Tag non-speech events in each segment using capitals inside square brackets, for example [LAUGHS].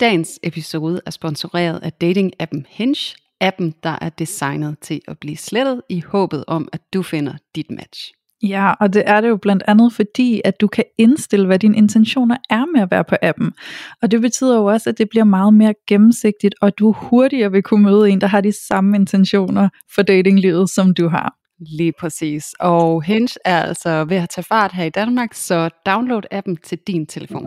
Dagens episode er sponsoreret af dating-appen Hinge, appen, der er designet til at blive slettet i håbet om, at du finder dit match. Ja, og det er det jo blandt andet fordi, at du kan indstille, hvad dine intentioner er med at være på appen. Og det betyder jo også, at det bliver meget mere gennemsigtigt, og du hurtigere vil kunne møde en, der har de samme intentioner for datinglivet, som du har. Lige præcis. Og Hinge er altså ved at tage fart her i Danmark, så download appen til din telefon.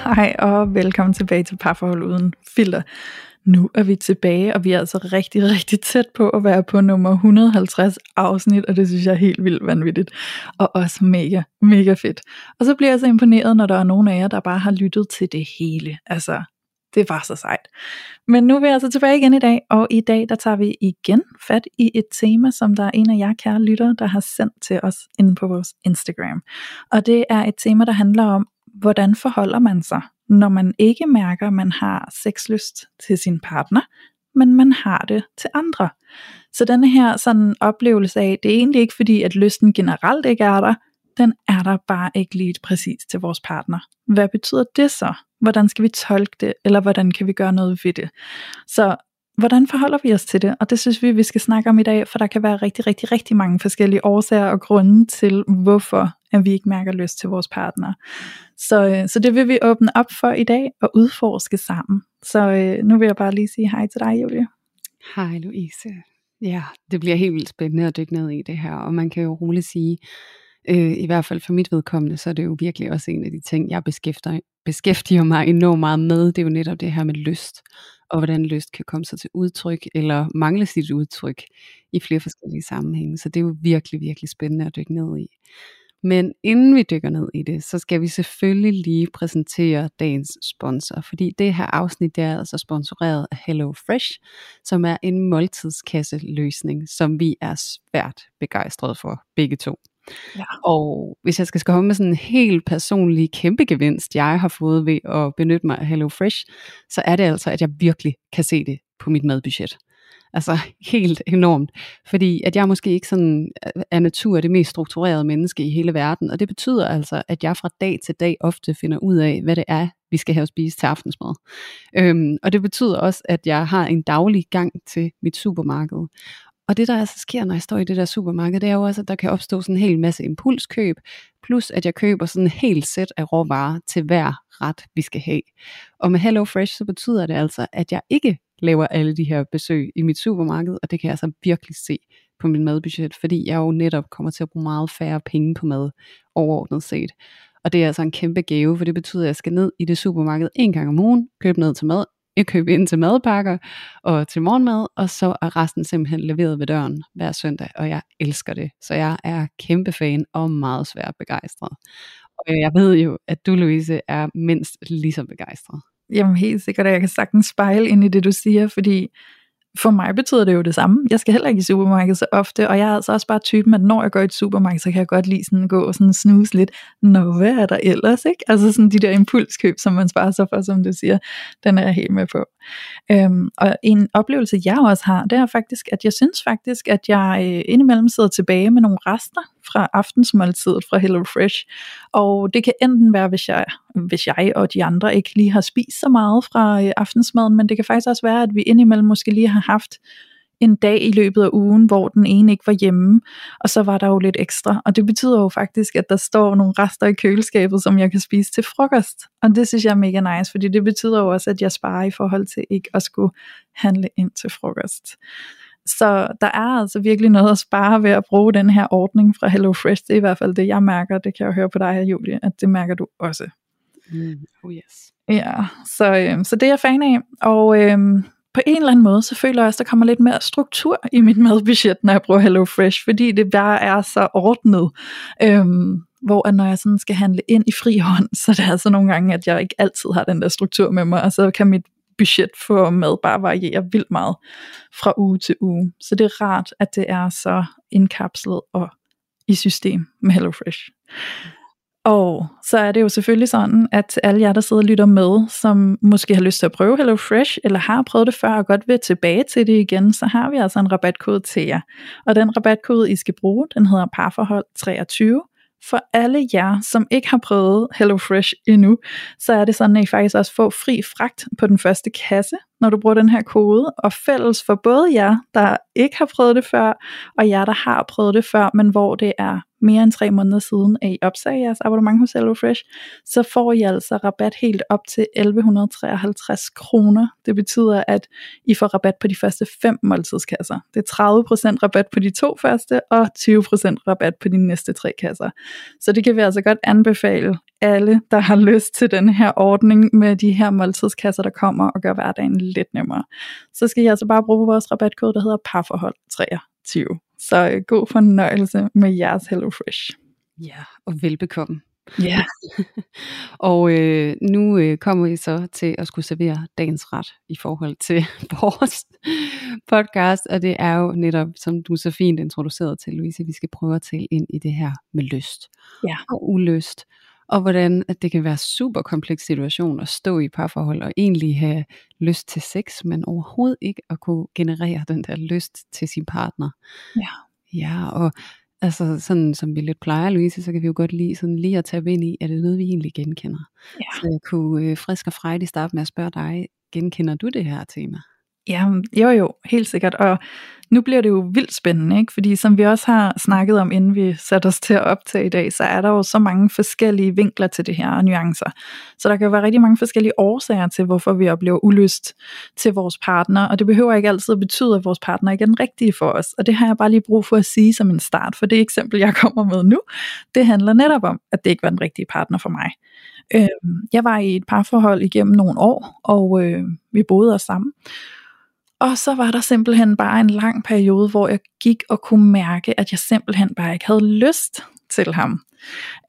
[LAUGHS] Hej og velkommen tilbage til Parforhold Uden Filter. Nu er vi tilbage, og vi er altså rigtig, rigtig tæt på at være på nummer 150 afsnit, og det synes jeg er helt vildt vanvittigt, og også mega, mega fedt. Og så bliver jeg så imponeret, når der er nogen af jer, der bare har lyttet til det hele. Altså, det var så sejt. Men nu er vi altså tilbage igen i dag, og i dag der tager vi igen fat i et tema, som der er en af jer kære lyttere, der har sendt til os inde på vores Instagram. Og det er et tema, der handler om, hvordan forholder man sig, når man ikke mærker, at man har sexlyst til sin partner, men man har det til andre. Så den her sådan oplevelse af, det er egentlig ikke fordi, at lysten generelt ikke er der, den er der bare ikke lige præcis til vores partner. Hvad betyder det så? Hvordan skal vi tolke det, eller hvordan kan vi gøre noget ved det? Så hvordan forholder vi os til det? Og det synes vi, vi skal snakke om i dag, for der kan være rigtig, rigtig, rigtig mange forskellige årsager og grunde til, hvorfor at vi ikke mærker lyst til vores partner. Så, øh, så det vil vi åbne op for i dag og udforske sammen. Så øh, nu vil jeg bare lige sige hej til dig, Julie. Hej Louise. Ja, det bliver helt vildt spændende at dykke ned i det her, og man kan jo roligt sige, øh, i hvert fald for mit vedkommende, så er det jo virkelig også en af de ting, jeg beskæftiger, beskæftiger mig enormt meget med, det er jo netop det her med lyst, og hvordan lyst kan komme sig til udtryk, eller mangle sit udtryk i flere forskellige sammenhænge. Så det er jo virkelig, virkelig spændende at dykke ned i. Men inden vi dykker ned i det, så skal vi selvfølgelig lige præsentere dagens sponsor, fordi det her afsnit det er altså sponsoreret af Hello Fresh, som er en måltidskasse løsning, som vi er svært begejstrede for begge to. Ja. Og hvis jeg skal komme med sådan en helt personlig kæmpe gevinst, jeg har fået ved at benytte mig af Hello Fresh, så er det altså, at jeg virkelig kan se det på mit madbudget. Altså helt enormt. Fordi at jeg måske ikke sådan øh, er natur det mest strukturerede menneske i hele verden. Og det betyder altså, at jeg fra dag til dag ofte finder ud af, hvad det er, vi skal have at spise til aftensmad. Øhm, og det betyder også, at jeg har en daglig gang til mit supermarked. Og det der altså sker, når jeg står i det der supermarked, det er jo også, at der kan opstå sådan en hel masse impulskøb, plus at jeg køber sådan en hel sæt af råvarer til hver ret, vi skal have. Og med Hello Fresh, så betyder det altså, at jeg ikke laver alle de her besøg i mit supermarked, og det kan jeg altså virkelig se på min madbudget, fordi jeg jo netop kommer til at bruge meget færre penge på mad overordnet set. Og det er altså en kæmpe gave, for det betyder, at jeg skal ned i det supermarked en gang om ugen, købe ned til mad, jeg køber ind til madpakker og til morgenmad, og så er resten simpelthen leveret ved døren hver søndag, og jeg elsker det. Så jeg er kæmpe fan og meget svært begejstret. Og jeg ved jo, at du, Louise, er mindst lige så begejstret. Jamen helt sikkert, at jeg kan sagtens spejle ind i det, du siger, fordi for mig betyder det jo det samme. Jeg skal heller ikke i supermarkedet så ofte, og jeg er altså også bare typen, at når jeg går i et supermarked, så kan jeg godt lige sådan gå og sådan snuse lidt. Nå, hvad er der ellers, ikke? Altså sådan de der impulskøb, som man sparer sig for, som du siger, den er jeg helt med på. Øhm, og en oplevelse, jeg også har, det er faktisk, at jeg synes faktisk, at jeg øh, indimellem sidder tilbage med nogle rester fra aftensmåltidet fra Hello Fresh. Og det kan enten være, hvis jeg, hvis jeg og de andre ikke lige har spist så meget fra øh, aftensmaden, men det kan faktisk også være, at vi indimellem måske lige har haft en dag i løbet af ugen, hvor den ene ikke var hjemme, og så var der jo lidt ekstra. Og det betyder jo faktisk, at der står nogle rester i køleskabet, som jeg kan spise til frokost. Og det synes jeg er mega nice, fordi det betyder jo også, at jeg sparer i forhold til ikke at skulle handle ind til frokost. Så der er altså virkelig noget at spare ved at bruge den her ordning fra HelloFresh. Det er i hvert fald det, jeg mærker. Det kan jeg høre på dig her, Julie, at det mærker du også. Mm, oh yes. Ja, så, øh, så det er jeg fan af. Og øh, på en eller anden måde, så føler jeg også, at der kommer lidt mere struktur i mit madbudget, når jeg bruger Hello Fresh, fordi det bare er så ordnet. Øhm, hvor at når jeg sådan skal handle ind i fri hånd, [LAUGHS] så det er altså nogle gange, at jeg ikke altid har den der struktur med mig, og så kan mit budget for mad bare varierer vildt meget fra uge til uge. Så det er rart, at det er så indkapslet og i system med HelloFresh. Og så er det jo selvfølgelig sådan, at alle jer, der sidder og lytter med, som måske har lyst til at prøve HelloFresh, eller har prøvet det før og godt vil tilbage til det igen, så har vi altså en rabatkode til jer. Og den rabatkode, I skal bruge, den hedder parforhold 23, for alle jer, som ikke har prøvet HelloFresh endnu, så er det sådan, at I faktisk også får fri fragt på den første kasse, når du bruger den her kode, og fælles for både jer, der ikke har prøvet det før, og jer, der har prøvet det før, men hvor det er mere end tre måneder siden, at I opsagde jeres abonnement hos HelloFresh, så får I altså rabat helt op til 1153 kroner. Det betyder, at I får rabat på de første fem måltidskasser. Det er 30% rabat på de to første, og 20% rabat på de næste tre kasser. Så det kan vi altså godt anbefale alle, der har lyst til den her ordning med de her måltidskasser, der kommer og gør hverdagen lidt nemmere. Så skal I altså bare bruge vores rabatkode, der hedder parforhold 23. Så øh, god fornøjelse med jeres HelloFresh. Ja, og velbekomme. Ja. [LAUGHS] og øh, nu øh, kommer vi så til at skulle servere dagens ret i forhold til [LAUGHS] vores podcast, og det er jo netop, som du så fint introducerede til, Louise, vi skal prøve at tale ind i det her med lyst ja. og ulyst, og hvordan at det kan være super kompleks situation at stå i parforhold og egentlig have lyst til sex, men overhovedet ikke at kunne generere den der lyst til sin partner. Ja. Ja, og altså sådan som vi lidt plejer, Louise, så kan vi jo godt lide sådan lige at tage ind i, er det noget, vi egentlig genkender? Ja. Så jeg kunne øh, frisk og frejdigt starte med at spørge dig, genkender du det her tema? Ja, jo jo, helt sikkert. Og nu bliver det jo vildt spændende, ikke? fordi som vi også har snakket om, inden vi satte os til at optage i dag, så er der jo så mange forskellige vinkler til det her og nuancer. Så der kan være rigtig mange forskellige årsager til, hvorfor vi oplever ulyst til vores partner, og det behøver ikke altid at betyde, at vores partner ikke er den rigtige for os. Og det har jeg bare lige brug for at sige som en start, for det eksempel, jeg kommer med nu, det handler netop om, at det ikke var den rigtige partner for mig. Øh, jeg var i et parforhold igennem nogle år, og øh, vi boede os sammen. Og så var der simpelthen bare en lang periode, hvor jeg gik og kunne mærke, at jeg simpelthen bare ikke havde lyst til ham.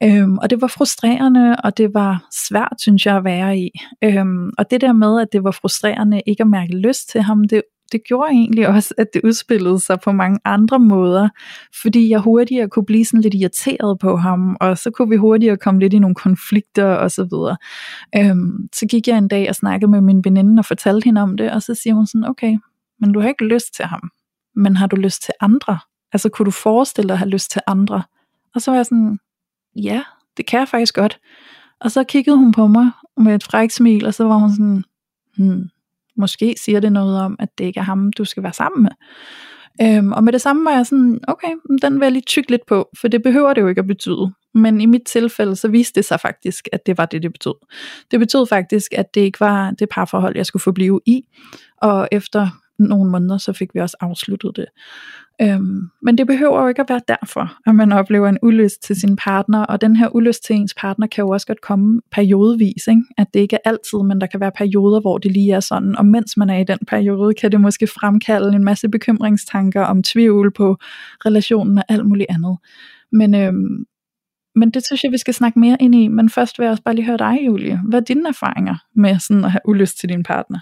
Øhm, og det var frustrerende, og det var svært, synes jeg, at være i. Øhm, og det der med, at det var frustrerende ikke at mærke lyst til ham, det det gjorde egentlig også, at det udspillede sig på mange andre måder, fordi jeg hurtigere kunne blive sådan lidt irriteret på ham, og så kunne vi hurtigere komme lidt i nogle konflikter og så videre. Øhm, så gik jeg en dag og snakkede med min veninde og fortalte hende om det, og så siger hun sådan, okay, men du har ikke lyst til ham, men har du lyst til andre? Altså kunne du forestille dig at have lyst til andre? Og så var jeg sådan, ja, det kan jeg faktisk godt. Og så kiggede hun på mig med et frækt smil, og så var hun sådan, hmm, Måske siger det noget om, at det ikke er ham, du skal være sammen med. Øhm, og med det samme var jeg sådan, okay, den vil jeg lige tykke lidt på, for det behøver det jo ikke at betyde. Men i mit tilfælde, så viste det sig faktisk, at det var det, det betød. Det betød faktisk, at det ikke var det parforhold, jeg skulle forblive i. Og efter nogle måneder, så fik vi også afsluttet det. Øhm, men det behøver jo ikke at være derfor, at man oplever en ulyst til sin partner, og den her ulyst til ens partner kan jo også godt komme periodevis, ikke? at det ikke er altid, men der kan være perioder, hvor det lige er sådan, og mens man er i den periode, kan det måske fremkalde en masse bekymringstanker om tvivl på relationen og alt muligt andet. Men, øhm, men det synes jeg, vi skal snakke mere ind i, men først vil jeg også bare lige høre dig, Julie. Hvad er dine erfaringer med sådan at have ulyst til din partner?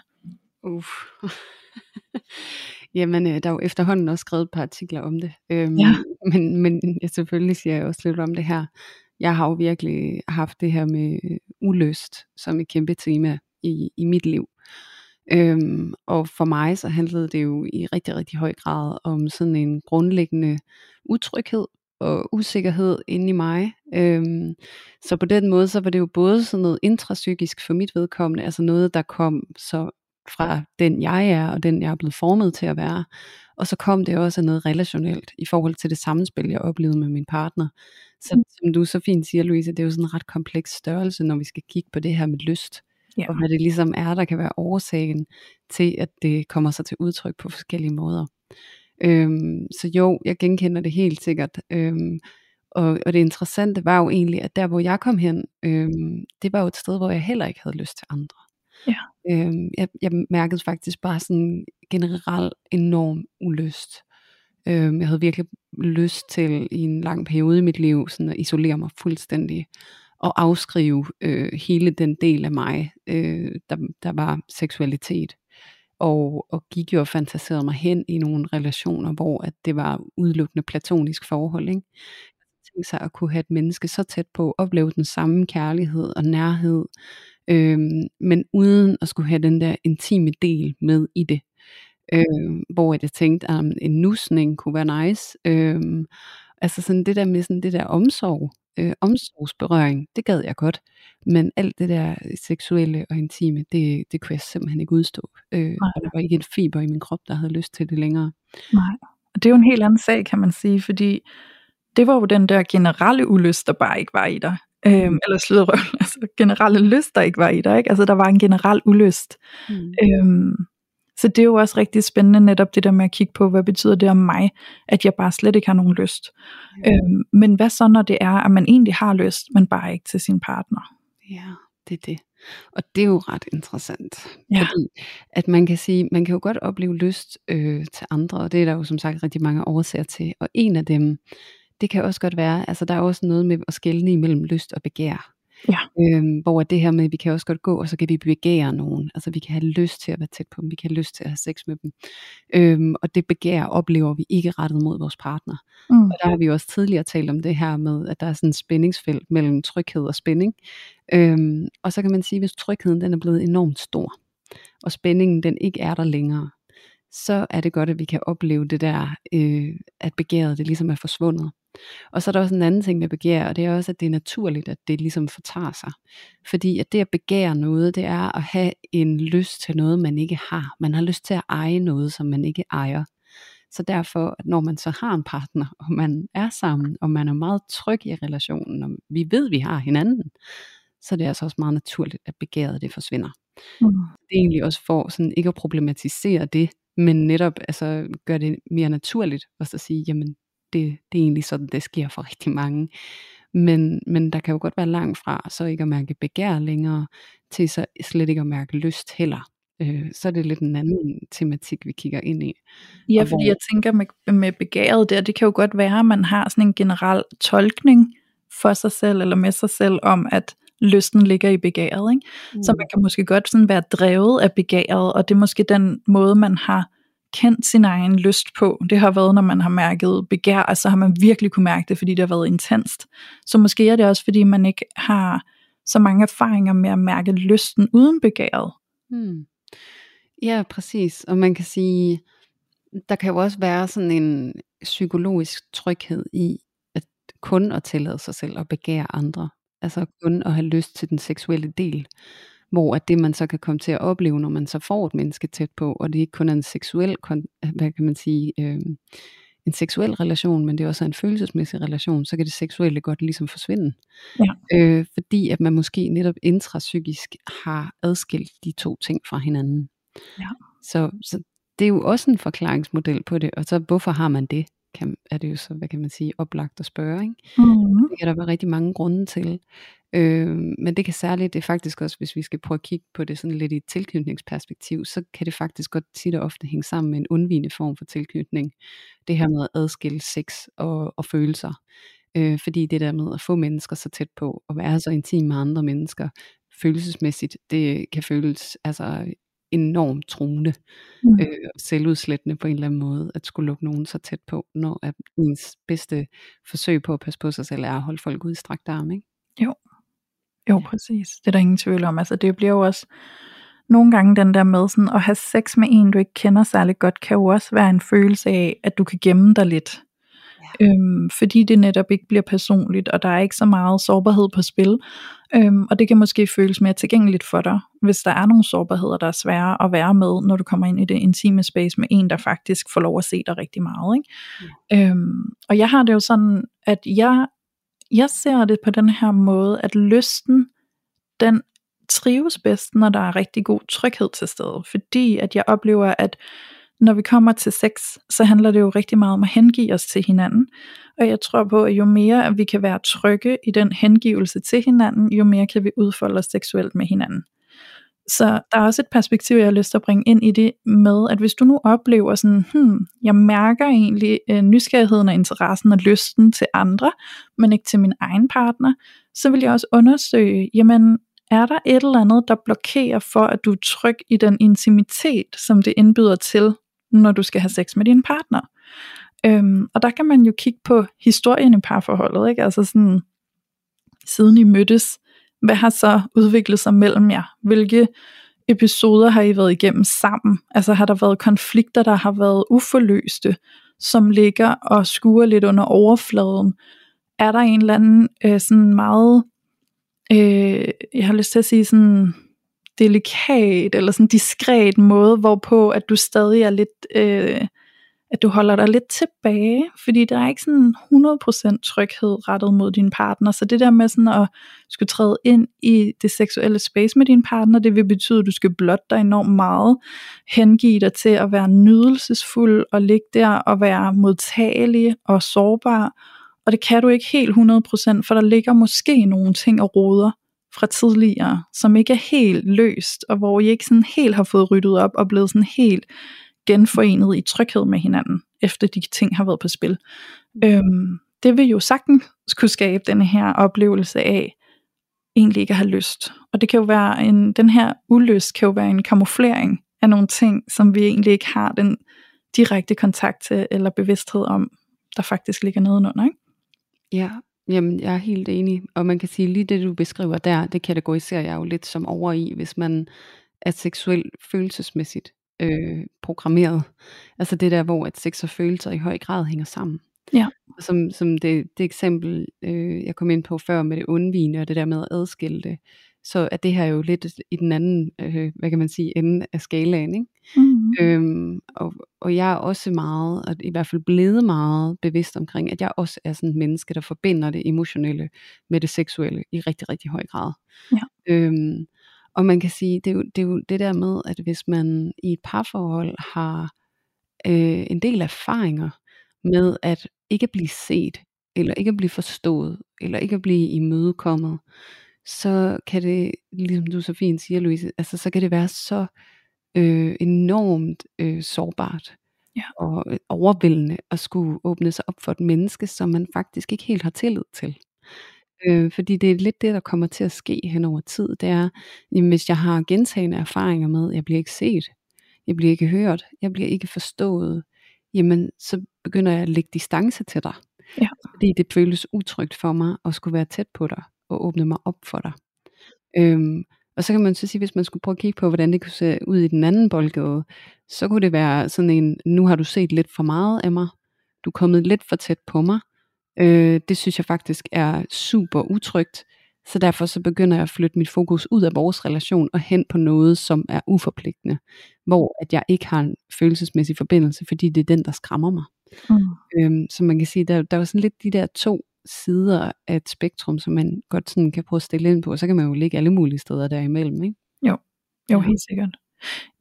Uff. [LAUGHS] Jamen, øh, der er jo efterhånden også skrevet et par artikler om det. Øhm, Ja. Men, men jeg selvfølgelig siger jeg også lidt om det her. Jeg har jo virkelig haft det her med ulyst som et kæmpe tema i, i mit liv. Øhm, og for mig så handlede det jo i rigtig, rigtig høj grad om sådan en grundlæggende utryghed og usikkerhed inde i mig. Øhm, så på den måde, så var det jo både sådan noget intrapsykisk for mit vedkommende, altså noget, der kom så fra den jeg er, og den jeg er blevet formet til at være. Og så kom det også af noget relationelt, i forhold til det samspil, jeg oplevede med min partner. Så Mm. som du så fint siger, Louise, det er jo sådan en ret kompleks størrelse, når vi skal kigge på det her med lyst. Ja. Og hvad det ligesom er, der kan være årsagen til, at det kommer sig til udtryk på forskellige måder. Øhm, så jo, jeg genkender det helt sikkert. Øhm, og, og det interessante var jo egentlig, at der hvor jeg kom hen, øhm, det var jo et sted, hvor jeg heller ikke havde lyst til andre. Ja. Øhm, jeg, jeg mærkede faktisk bare sådan generelt enorm ulyst. Øhm, jeg havde virkelig lyst til i en lang periode i mit liv sådan at isolere mig fuldstændig og afskrive øh, hele den del af mig, øh, der, der var seksualitet. Og, og gik jo og fantaserede mig hen i nogle relationer, hvor at det var udelukkende platonisk forhold. Ikke? Tænke sig at kunne have et menneske så tæt på, opleve den samme kærlighed og nærhed, øh, men uden at skulle have den der intime del med i det. Øh, hvor jeg tænkte, at en nusning kunne være nice. Øh, altså sådan det der med sådan det der omsorg, øh, omsorgsberøring, det gad jeg godt. Men alt det der seksuelle og intime, det, det kunne jeg simpelthen ikke udstå. Øh, og der var ikke en fiber i min krop, der havde lyst til det længere. Nej, og det er jo en helt anden sag, kan man sige, fordi det var jo den der generelle ulyst, der bare ikke var i dig. Øhm, eller slidrøv, [LAUGHS] altså generelle lyst, der ikke var i dig. Ikke? Altså der var en generel ulyst. Mm. Øhm, så det er jo også rigtig spændende netop det der med at kigge på, hvad betyder det om mig, at jeg bare slet ikke har nogen lyst. Ja. Øhm, men hvad så når det er, at man egentlig har lyst, men bare ikke til sin partner? Ja, det er det. Og det er jo ret interessant. Ja. Fordi at man kan sige, man kan jo godt opleve lyst øh, til andre, og det er der jo som sagt rigtig mange årsager til. Og en af dem, det kan også godt være, altså der er også noget med at skælne imellem lyst og begær. Ja. Øhm, hvor det her med, at vi kan også godt gå, og så kan vi begære nogen. Altså vi kan have lyst til at være tæt på dem, vi kan have lyst til at have sex med dem. Øhm, og det begær oplever vi ikke rettet mod vores partner. Mm. Og der har vi også tidligere talt om det her med, at der er sådan en spændingsfelt mellem tryghed og spænding. Øhm, og så kan man sige, hvis trygheden den er blevet enormt stor, og spændingen den ikke er der længere, så er det godt, at vi kan opleve det der, øh, at begæret det ligesom er forsvundet. Og så er der også en anden ting med begær, og det er også, at det er naturligt, at det ligesom fortager sig. Fordi at det at begære noget, det er at have en lyst til noget, man ikke har. Man har lyst til at eje noget, som man ikke ejer. Så derfor, at når man så har en partner, og man er sammen, og man er meget tryg i relationen, og vi ved, at vi har hinanden, så det er altså også meget naturligt, at begæret det forsvinder. Mm. Det er egentlig også for sådan ikke at problematisere det, men netop altså, gøre det mere naturligt, og så sige, jamen det, det er egentlig sådan, det sker for rigtig mange. Men, men der kan jo godt være langt fra, så ikke at mærke begær længere, til så slet ikke at mærke lyst heller. Øh, så er det lidt en anden tematik, vi kigger ind i. Ja, fordi hvor... jeg tænker med, med begæret der, det kan jo godt være, at man har sådan en generel tolkning for sig selv, eller med sig selv, om at lysten ligger i begæret. Ikke? Mm. Så man kan måske godt sådan være drevet af begæret, og det er måske den måde, man har kendt sin egen lyst på. Det har været, når man har mærket begær, altså har man virkelig kunne mærke det, fordi det har været intenst. Så måske er det også, fordi man ikke har så mange erfaringer med at mærke lysten uden begæret. Hmm. Ja, præcis. Og man kan sige, der kan jo også være sådan en psykologisk tryghed i, at kun at tillade sig selv at begære andre. Altså kun at have lyst til den seksuelle del hvor at det man så kan komme til at opleve, når man så får et menneske tæt på, og det ikke kun er en seksuel, hvad kan man sige, øh, en seksuel relation, men det er også en følelsesmæssig relation, så kan det seksuelle godt ligesom forsvinde. Ja. Øh, fordi at man måske netop intrapsykisk har adskilt de to ting fra hinanden. Ja. Så, så det er jo også en forklaringsmodel på det, og så hvorfor har man det? Kan, er det jo så, hvad kan man sige, oplagt at spørge. Ikke? Mm-hmm. Det kan der være rigtig mange grunde til. Øh, men det kan særligt, det er faktisk også, hvis vi skal prøve at kigge på det sådan lidt i et tilknytningsperspektiv, så kan det faktisk godt tit og ofte hænge sammen med en undvigende form for tilknytning. Det her med at adskille sex og, og følelser. Øh, fordi det der med at få mennesker så tæt på, og være så intim med andre mennesker, følelsesmæssigt, det kan føles altså enormt truende, mm. øh, selvudslættende på en eller anden måde, at skulle lukke nogen så tæt på, når at ens bedste forsøg på at passe på sig selv er at holde folk ud i strakt arm, ikke? Jo. Jo, præcis. Det er der ingen tvivl om. Altså, det bliver jo også nogle gange den der med sådan, at have sex med en, du ikke kender særlig godt, kan jo også være en følelse af, at du kan gemme dig lidt. Ja. Øhm, fordi det netop ikke bliver personligt, og der er ikke så meget sårbarhed på spil. Øhm, og det kan måske føles mere tilgængeligt for dig, hvis der er nogle sårbarheder, der er svære at være med, når du kommer ind i det intime space med en, der faktisk får lov at se dig rigtig meget. Ikke? Ja. Øhm, og jeg har det jo sådan, at jeg jeg ser det på den her måde, at lysten, den trives bedst, når der er rigtig god tryghed til stede. Fordi at jeg oplever, at når vi kommer til sex, så handler det jo rigtig meget om at hengive os til hinanden. Og jeg tror på, at jo mere at vi kan være trygge i den hengivelse til hinanden, jo mere kan vi udfolde os seksuelt med hinanden. Så der er også et perspektiv, jeg har lyst til at bringe ind i det med, at hvis du nu oplever sådan, hmm, jeg mærker egentlig øh, nysgerrigheden og interessen og lysten til andre, men ikke til min egen partner, så vil jeg også undersøge, jamen er der et eller andet, der blokerer for, at du er tryg i den intimitet, som det indbyder til, når du skal have sex med din partner? Øhm, og der kan man jo kigge på historien i parforholdet, ikke? Altså sådan, siden I mødtes, hvad har så udviklet sig mellem jer? Hvilke episoder har I været igennem sammen? Altså har der været konflikter, der har været uforløste, som ligger og skuer lidt under overfladen? Er der en eller anden øh, sådan meget, øh, jeg har lyst til at sige sådan delikat eller sådan diskret måde, hvorpå at du stadig er lidt øh, at du holder dig lidt tilbage, fordi der er ikke sådan 100% tryghed rettet mod din partner, så det der med sådan at skulle træde ind i det seksuelle space med din partner, det vil betyde, at du skal blotte dig enormt meget, hengive dig til at være nydelsesfuld og ligge der og være modtagelig og sårbar, og det kan du ikke helt 100%, for der ligger måske nogle ting og roder fra tidligere, som ikke er helt løst, og hvor I ikke sådan helt har fået ryddet op og blevet sådan helt genforenet i tryghed med hinanden, efter de ting har været på spil. Øhm, det vil jo sagtens kunne skabe den her oplevelse af, egentlig ikke at have lyst. Og det kan jo være en, den her ulyst kan jo være en kamuflering af nogle ting, som vi egentlig ikke har den direkte kontakt til, eller bevidsthed om, der faktisk ligger nedenunder, ikke? Ja, jamen jeg er helt enig. Og man kan sige, lige det du beskriver der, det kategoriserer jeg jo lidt som over i, hvis man er seksuelt følelsesmæssigt øh, programmeret. Altså det der, hvor at sex og følelser i høj grad hænger sammen. Ja. Som, som det, det eksempel, øh, jeg kom ind på før med det undvigende og det der med at adskille det, så er det her jo lidt i den anden, øh, hvad kan man sige, ende af skalaen. Ikke? Mm-hmm. Øhm, og, og jeg er også meget, og i hvert fald blevet meget bevidst omkring, at jeg også er sådan et menneske, der forbinder det emotionelle med det seksuelle i rigtig, rigtig høj grad. Ja. Øhm, og man kan sige, det er, jo, det er jo det der med, at hvis man i et parforhold har øh, en del erfaringer med at ikke blive set, eller ikke at blive forstået, eller ikke at blive imødekommet, så kan det, ligesom du så fint siger, Louise, altså så kan det være så øh, enormt øh, sårbart ja. og overvældende at skulle åbne sig op for et menneske, som man faktisk ikke helt har tillid til. Øh, fordi det er lidt det, der kommer til at ske hen over tid. Det er, jamen, hvis jeg har gentagende erfaringer med, at jeg bliver ikke set, jeg bliver ikke hørt, jeg bliver ikke forstået, jamen så begynder jeg at lægge distance til dig. Ja. Fordi det føles utrygt for mig at skulle være tæt på dig og åbne mig op for dig. Øhm, og så kan man så sige, hvis man skulle prøve at kigge på, hvordan det kunne se ud i den anden boldgade, så kunne det være sådan en, nu har du set lidt for meget af mig, du er kommet lidt for tæt på mig, Øh, det synes jeg faktisk er super utrygt. Så derfor så begynder jeg at flytte mit fokus ud af vores relation og hen på noget, som er uforpligtende. Hvor at jeg ikke har en følelsesmæssig forbindelse, fordi det er den, der skræmmer mig. Mm. Øhm, så man kan sige, der, der er sådan lidt de der to sider af et spektrum, som man godt sådan kan prøve at stille ind på, og så kan man jo ligge alle mulige steder derimellem, ikke? Jo, jo ja. helt sikkert.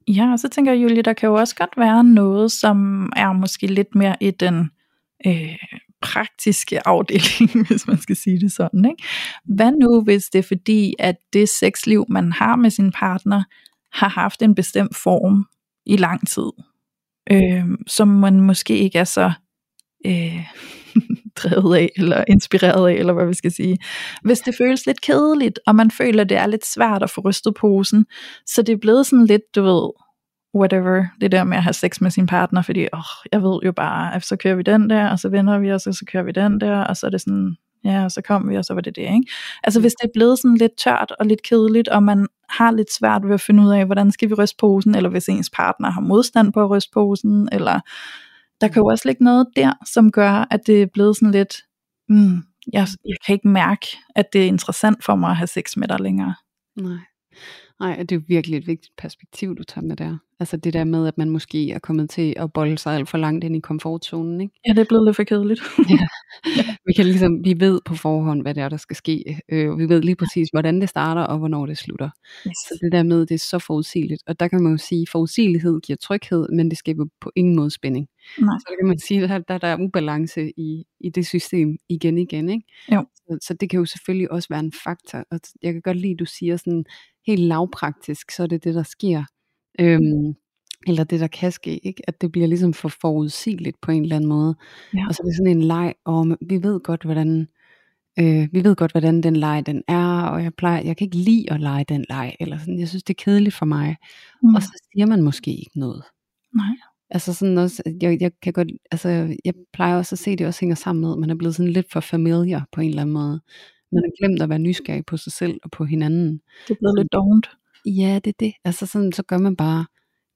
Ja, og så tænker jeg, Julie, der kan jo også godt være noget, som er måske lidt mere i den øh, praktiske afdeling, [LAUGHS] hvis man skal sige det sådan. Ikke? Hvad nu, hvis det er fordi, at det sexliv, man har med sin partner, har haft en bestemt form i lang tid, øh, som man måske ikke er så øh, [LAUGHS] drevet af, eller inspireret af, eller hvad vi skal sige. Hvis det føles lidt kedeligt, og man føler, det er lidt svært at få rystet posen, så det er blevet sådan lidt, du ved, whatever, det der med at have sex med sin partner, fordi åh, jeg ved jo bare, at så kører vi den der, og så vender vi os, og så kører vi den der, og så er det sådan, ja, og så kom vi, og så var det det, ikke? Altså hvis det er blevet sådan lidt tørt og lidt kedeligt, og man har lidt svært ved at finde ud af, hvordan skal vi ryste posen, eller hvis ens partner har modstand på at ryste posen, eller der kan jo også ligge noget der, som gør, at det er blevet sådan lidt, mm, jeg, jeg kan ikke mærke, at det er interessant for mig at have sex med dig længere. Nej. Nej, det er jo virkelig et vigtigt perspektiv, du tager med der. Altså det der med, at man måske er kommet til at bolde sig alt for langt ind i komfortzonen, ikke? Ja, det er blevet lidt for kedeligt. [LAUGHS] ja. Vi, kan ligesom, vi ved på forhånd, hvad det er, der skal ske. Øh, vi ved lige præcis, hvordan det starter, og hvornår det slutter. Yes. Så det der med, det er så forudsigeligt. Og der kan man jo sige, at forudsigelighed giver tryghed, men det skaber på ingen måde spænding. Nej. Så kan man sige, at der, der er ubalance i, i det system igen igen. Ikke? Jo. Så, så det kan jo selvfølgelig også være en faktor. Og jeg kan godt lide, at du siger sådan, helt lavpraktisk, så er det det, der sker. Øhm, eller det, der kan ske, ikke? at det bliver ligesom for forudsigeligt på en eller anden måde. Ja. Og så er det sådan en leg, og vi ved godt, hvordan øh, vi ved godt, hvordan den leg den er, og jeg plejer, jeg kan ikke lide at lege den leg, eller sådan, jeg synes, det er kedeligt for mig. Mm. Og så siger man måske ikke noget. Nej. Altså sådan også, jeg, jeg kan godt, altså jeg plejer også at se, at det også hænger sammen med, at man er blevet sådan lidt for familiar på en eller anden måde. Man har glemt at være nysgerrig på sig selv og på hinanden. Det er blevet lidt dovent. Ja, det er det. Altså sådan, så gør man bare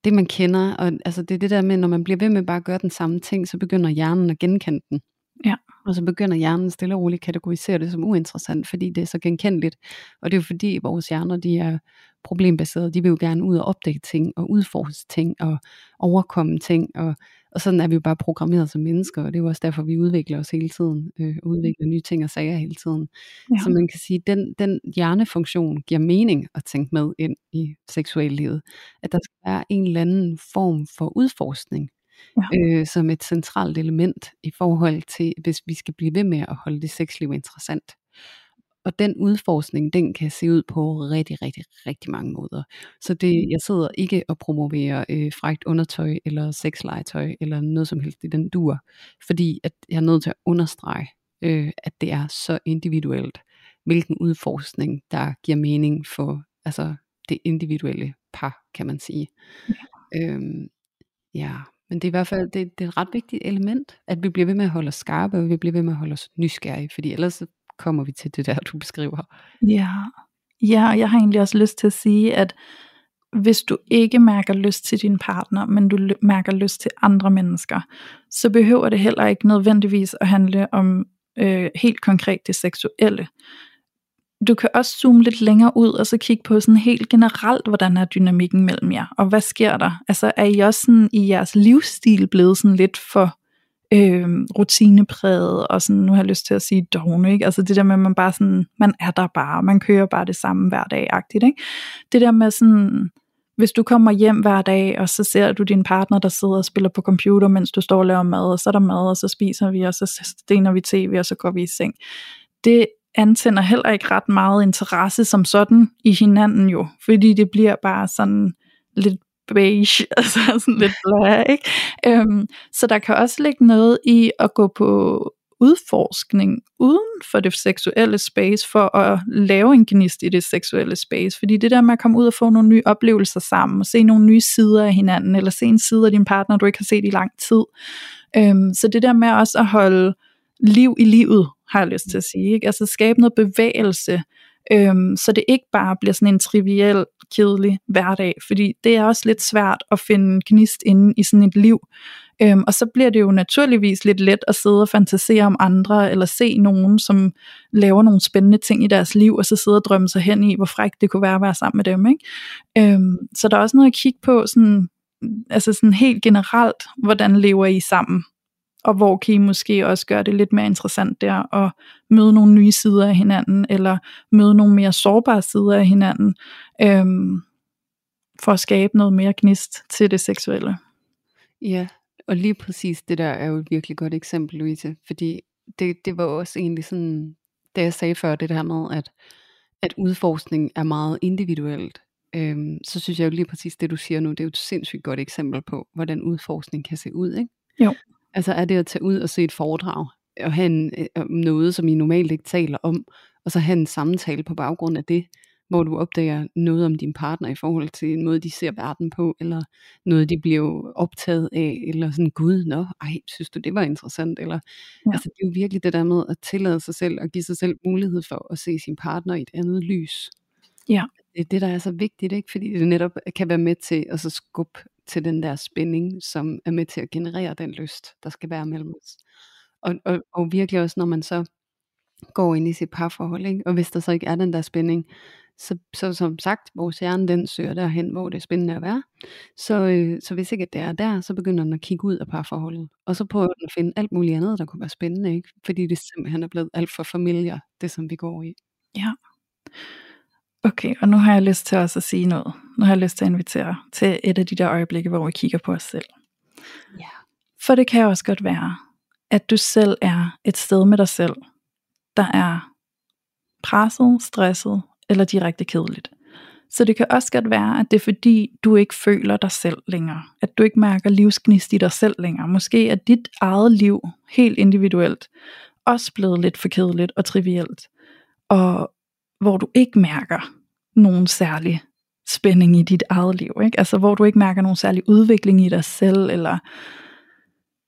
det, man kender. Og altså, det er det der med, når man bliver ved med bare at gøre den samme ting, så begynder hjernen at genkende den. Ja. Og så begynder hjernen stille og roligt at kategorisere det som uinteressant, fordi det er så genkendeligt. Og det er jo fordi vores hjerner, de er problembaserede. De vil jo gerne ud og opdage ting, og udforske ting, og overkomme ting. Og, og sådan er vi jo bare programmeret som mennesker, og det er jo også derfor, vi udvikler os hele tiden, øh, udvikler nye ting og sager hele tiden. Ja. Så man kan sige, at den, den hjernefunktion giver mening at tænke med ind i seksuallivet. At der skal være en eller anden form for udforskning, ja. øh, som et centralt element i forhold til, hvis vi skal blive ved med at holde det sexliv interessant. Og den udforskning, den kan se ud på rigtig, rigtig, rigtig mange måder. Så det, jeg sidder ikke og promoverer øh, frækt undertøj eller sexlegetøj eller noget som helst i den dur, fordi at jeg er nødt til at understrege, øh, at det er så individuelt, hvilken udforskning, der giver mening for altså det individuelle par, kan man sige. Ja. Øhm, ja, men det er i hvert fald det, det er et ret vigtigt element, at vi bliver ved med at holde os skarpe, og vi bliver ved med at holde os nysgerrige, fordi ellers kommer vi til det der, [LAUGHS] du beskriver. Ja, ja jeg har egentlig også lyst til at sige, at hvis du ikke mærker lyst til din partner, men du mærker lyst til andre mennesker, så behøver det heller ikke nødvendigvis at handle om øh, helt konkret det seksuelle. Du kan også zoome lidt længere ud og så kigge på sådan helt generelt, hvordan er dynamikken mellem jer, og hvad sker der? Altså er I også sådan i jeres livsstil blevet sådan lidt for øh, rutinepræget, og sådan, nu har jeg lyst til at sige dogne, ikke? Altså det der med, at man bare sådan, man er der bare, man kører bare det samme hver dag-agtigt, ikke? Det der med sådan, hvis du kommer hjem hver dag, og så ser du din partner, der sidder og spiller på computer, mens du står og laver mad, og så er der mad, og så spiser vi, og så stener vi tv, og så går vi i seng. Det antænder heller ikke ret meget interesse som sådan i hinanden jo, fordi det bliver bare sådan lidt beige, [LAUGHS] altså sådan lidt blæ, ikke? Øhm, så der kan også ligge noget i at gå på udforskning uden for det seksuelle space, for at lave en gnist i det seksuelle space, fordi det der med at komme ud og få nogle nye oplevelser sammen, og se nogle nye sider af hinanden, eller se en side af din partner, du ikke har set i lang tid. Øhm, så det der med også at holde liv i livet, har jeg lyst til at sige, ikke? altså skabe noget bevægelse, øhm, så det ikke bare bliver sådan en triviel, kedelig hverdag, fordi det er også lidt svært at finde gnist inde i sådan et liv. Øhm, og så bliver det jo naturligvis lidt let at sidde og fantasere om andre, eller se nogen, som laver nogle spændende ting i deres liv, og så sidde og drømme sig hen i, hvor frækt det kunne være at være sammen med dem. Ikke? Øhm, så der er også noget at kigge på, sådan, altså sådan helt generelt, hvordan lever I sammen? Og hvor kan I måske også gøre det lidt mere interessant der, og møde nogle nye sider af hinanden, eller møde nogle mere sårbare sider af hinanden, øhm, for at skabe noget mere gnist til det seksuelle. Ja, og lige præcis det der er jo et virkelig godt eksempel, Louise, fordi det, det var også egentlig sådan, da jeg sagde før det der med, at, at udforskning er meget individuelt, øhm, så synes jeg jo lige præcis det du siger nu, det er jo et sindssygt godt eksempel på, hvordan udforskning kan se ud, ikke? Jo. Altså er det at tage ud og se et foredrag, og have en, øh, noget, som I normalt ikke taler om, og så have en samtale på baggrund af det, hvor du opdager noget om din partner i forhold til en måde, de ser verden på, eller noget, de bliver optaget af, eller sådan, gud, nå, ej, synes du, det var interessant, eller, ja. altså det er jo virkelig det der med at tillade sig selv, og give sig selv mulighed for at se sin partner i et andet lys. Ja. Det er det, der er så vigtigt, ikke? fordi det netop kan være med til at så skubbe til den der spænding, som er med til at generere den lyst, der skal være mellem os. Og, og, og virkelig også, når man så går ind i sit parforhold, ikke? og hvis der så ikke er den der spænding, så, så som sagt, vores hjerne den søger derhen, hvor det er spændende at være. Så, øh, så hvis ikke det er der, så begynder den at kigge ud af parforholdet. Og så prøver den at finde alt muligt andet, der kunne være spændende, ikke? fordi det simpelthen er blevet alt for familier, det som vi går i. Ja. Okay, og nu har jeg lyst til også at sige noget. Nu har jeg lyst til at invitere til et af de der øjeblikke, hvor vi kigger på os selv. Ja. For det kan også godt være, at du selv er et sted med dig selv, der er presset, stresset eller direkte kedeligt. Så det kan også godt være, at det er fordi, du ikke føler dig selv længere. At du ikke mærker livsgnist i dig selv længere. Måske er dit eget liv helt individuelt også blevet lidt for kedeligt og trivielt. Og hvor du ikke mærker nogen særlig spænding i dit eget liv. Ikke? Altså hvor du ikke mærker nogen særlig udvikling i dig selv, eller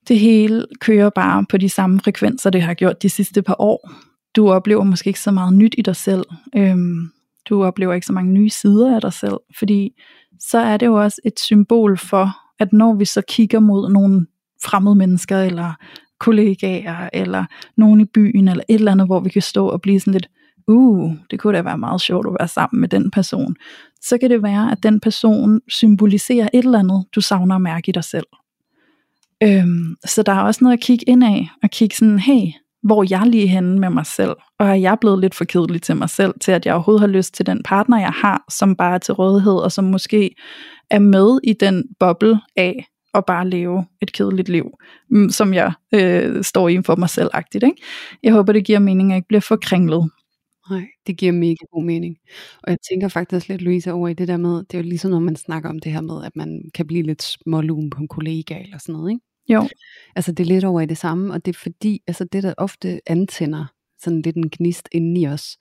det hele kører bare på de samme frekvenser, det har gjort de sidste par år. Du oplever måske ikke så meget nyt i dig selv. Øhm, du oplever ikke så mange nye sider af dig selv, fordi så er det jo også et symbol for, at når vi så kigger mod nogle fremmede mennesker, eller kollegaer, eller nogen i byen, eller et eller andet, hvor vi kan stå og blive sådan lidt, uh, det kunne da være meget sjovt at være sammen med den person, så kan det være, at den person symboliserer et eller andet, du savner at mærke i dig selv. Øhm, så der er også noget at kigge ind af, og kigge sådan, hey, hvor jeg lige henne med mig selv, og er jeg blevet lidt for kedelig til mig selv, til at jeg overhovedet har lyst til den partner, jeg har, som bare er til rådighed, og som måske er med i den boble af at bare leve et kedeligt liv, mm, som jeg øh, står i for mig selv-agtigt. Ikke? Jeg håber, det giver mening, at jeg ikke bliver for kringlet. Nej, det giver mega god mening. Og jeg tænker faktisk lidt, Louise, over i det der med, det er jo ligesom når man snakker om det her med, at man kan blive lidt smålun på en kollega eller sådan noget, ikke? Jo. Altså det er lidt over i det samme, og det er fordi, altså det der ofte antænder sådan lidt en gnist inden i os,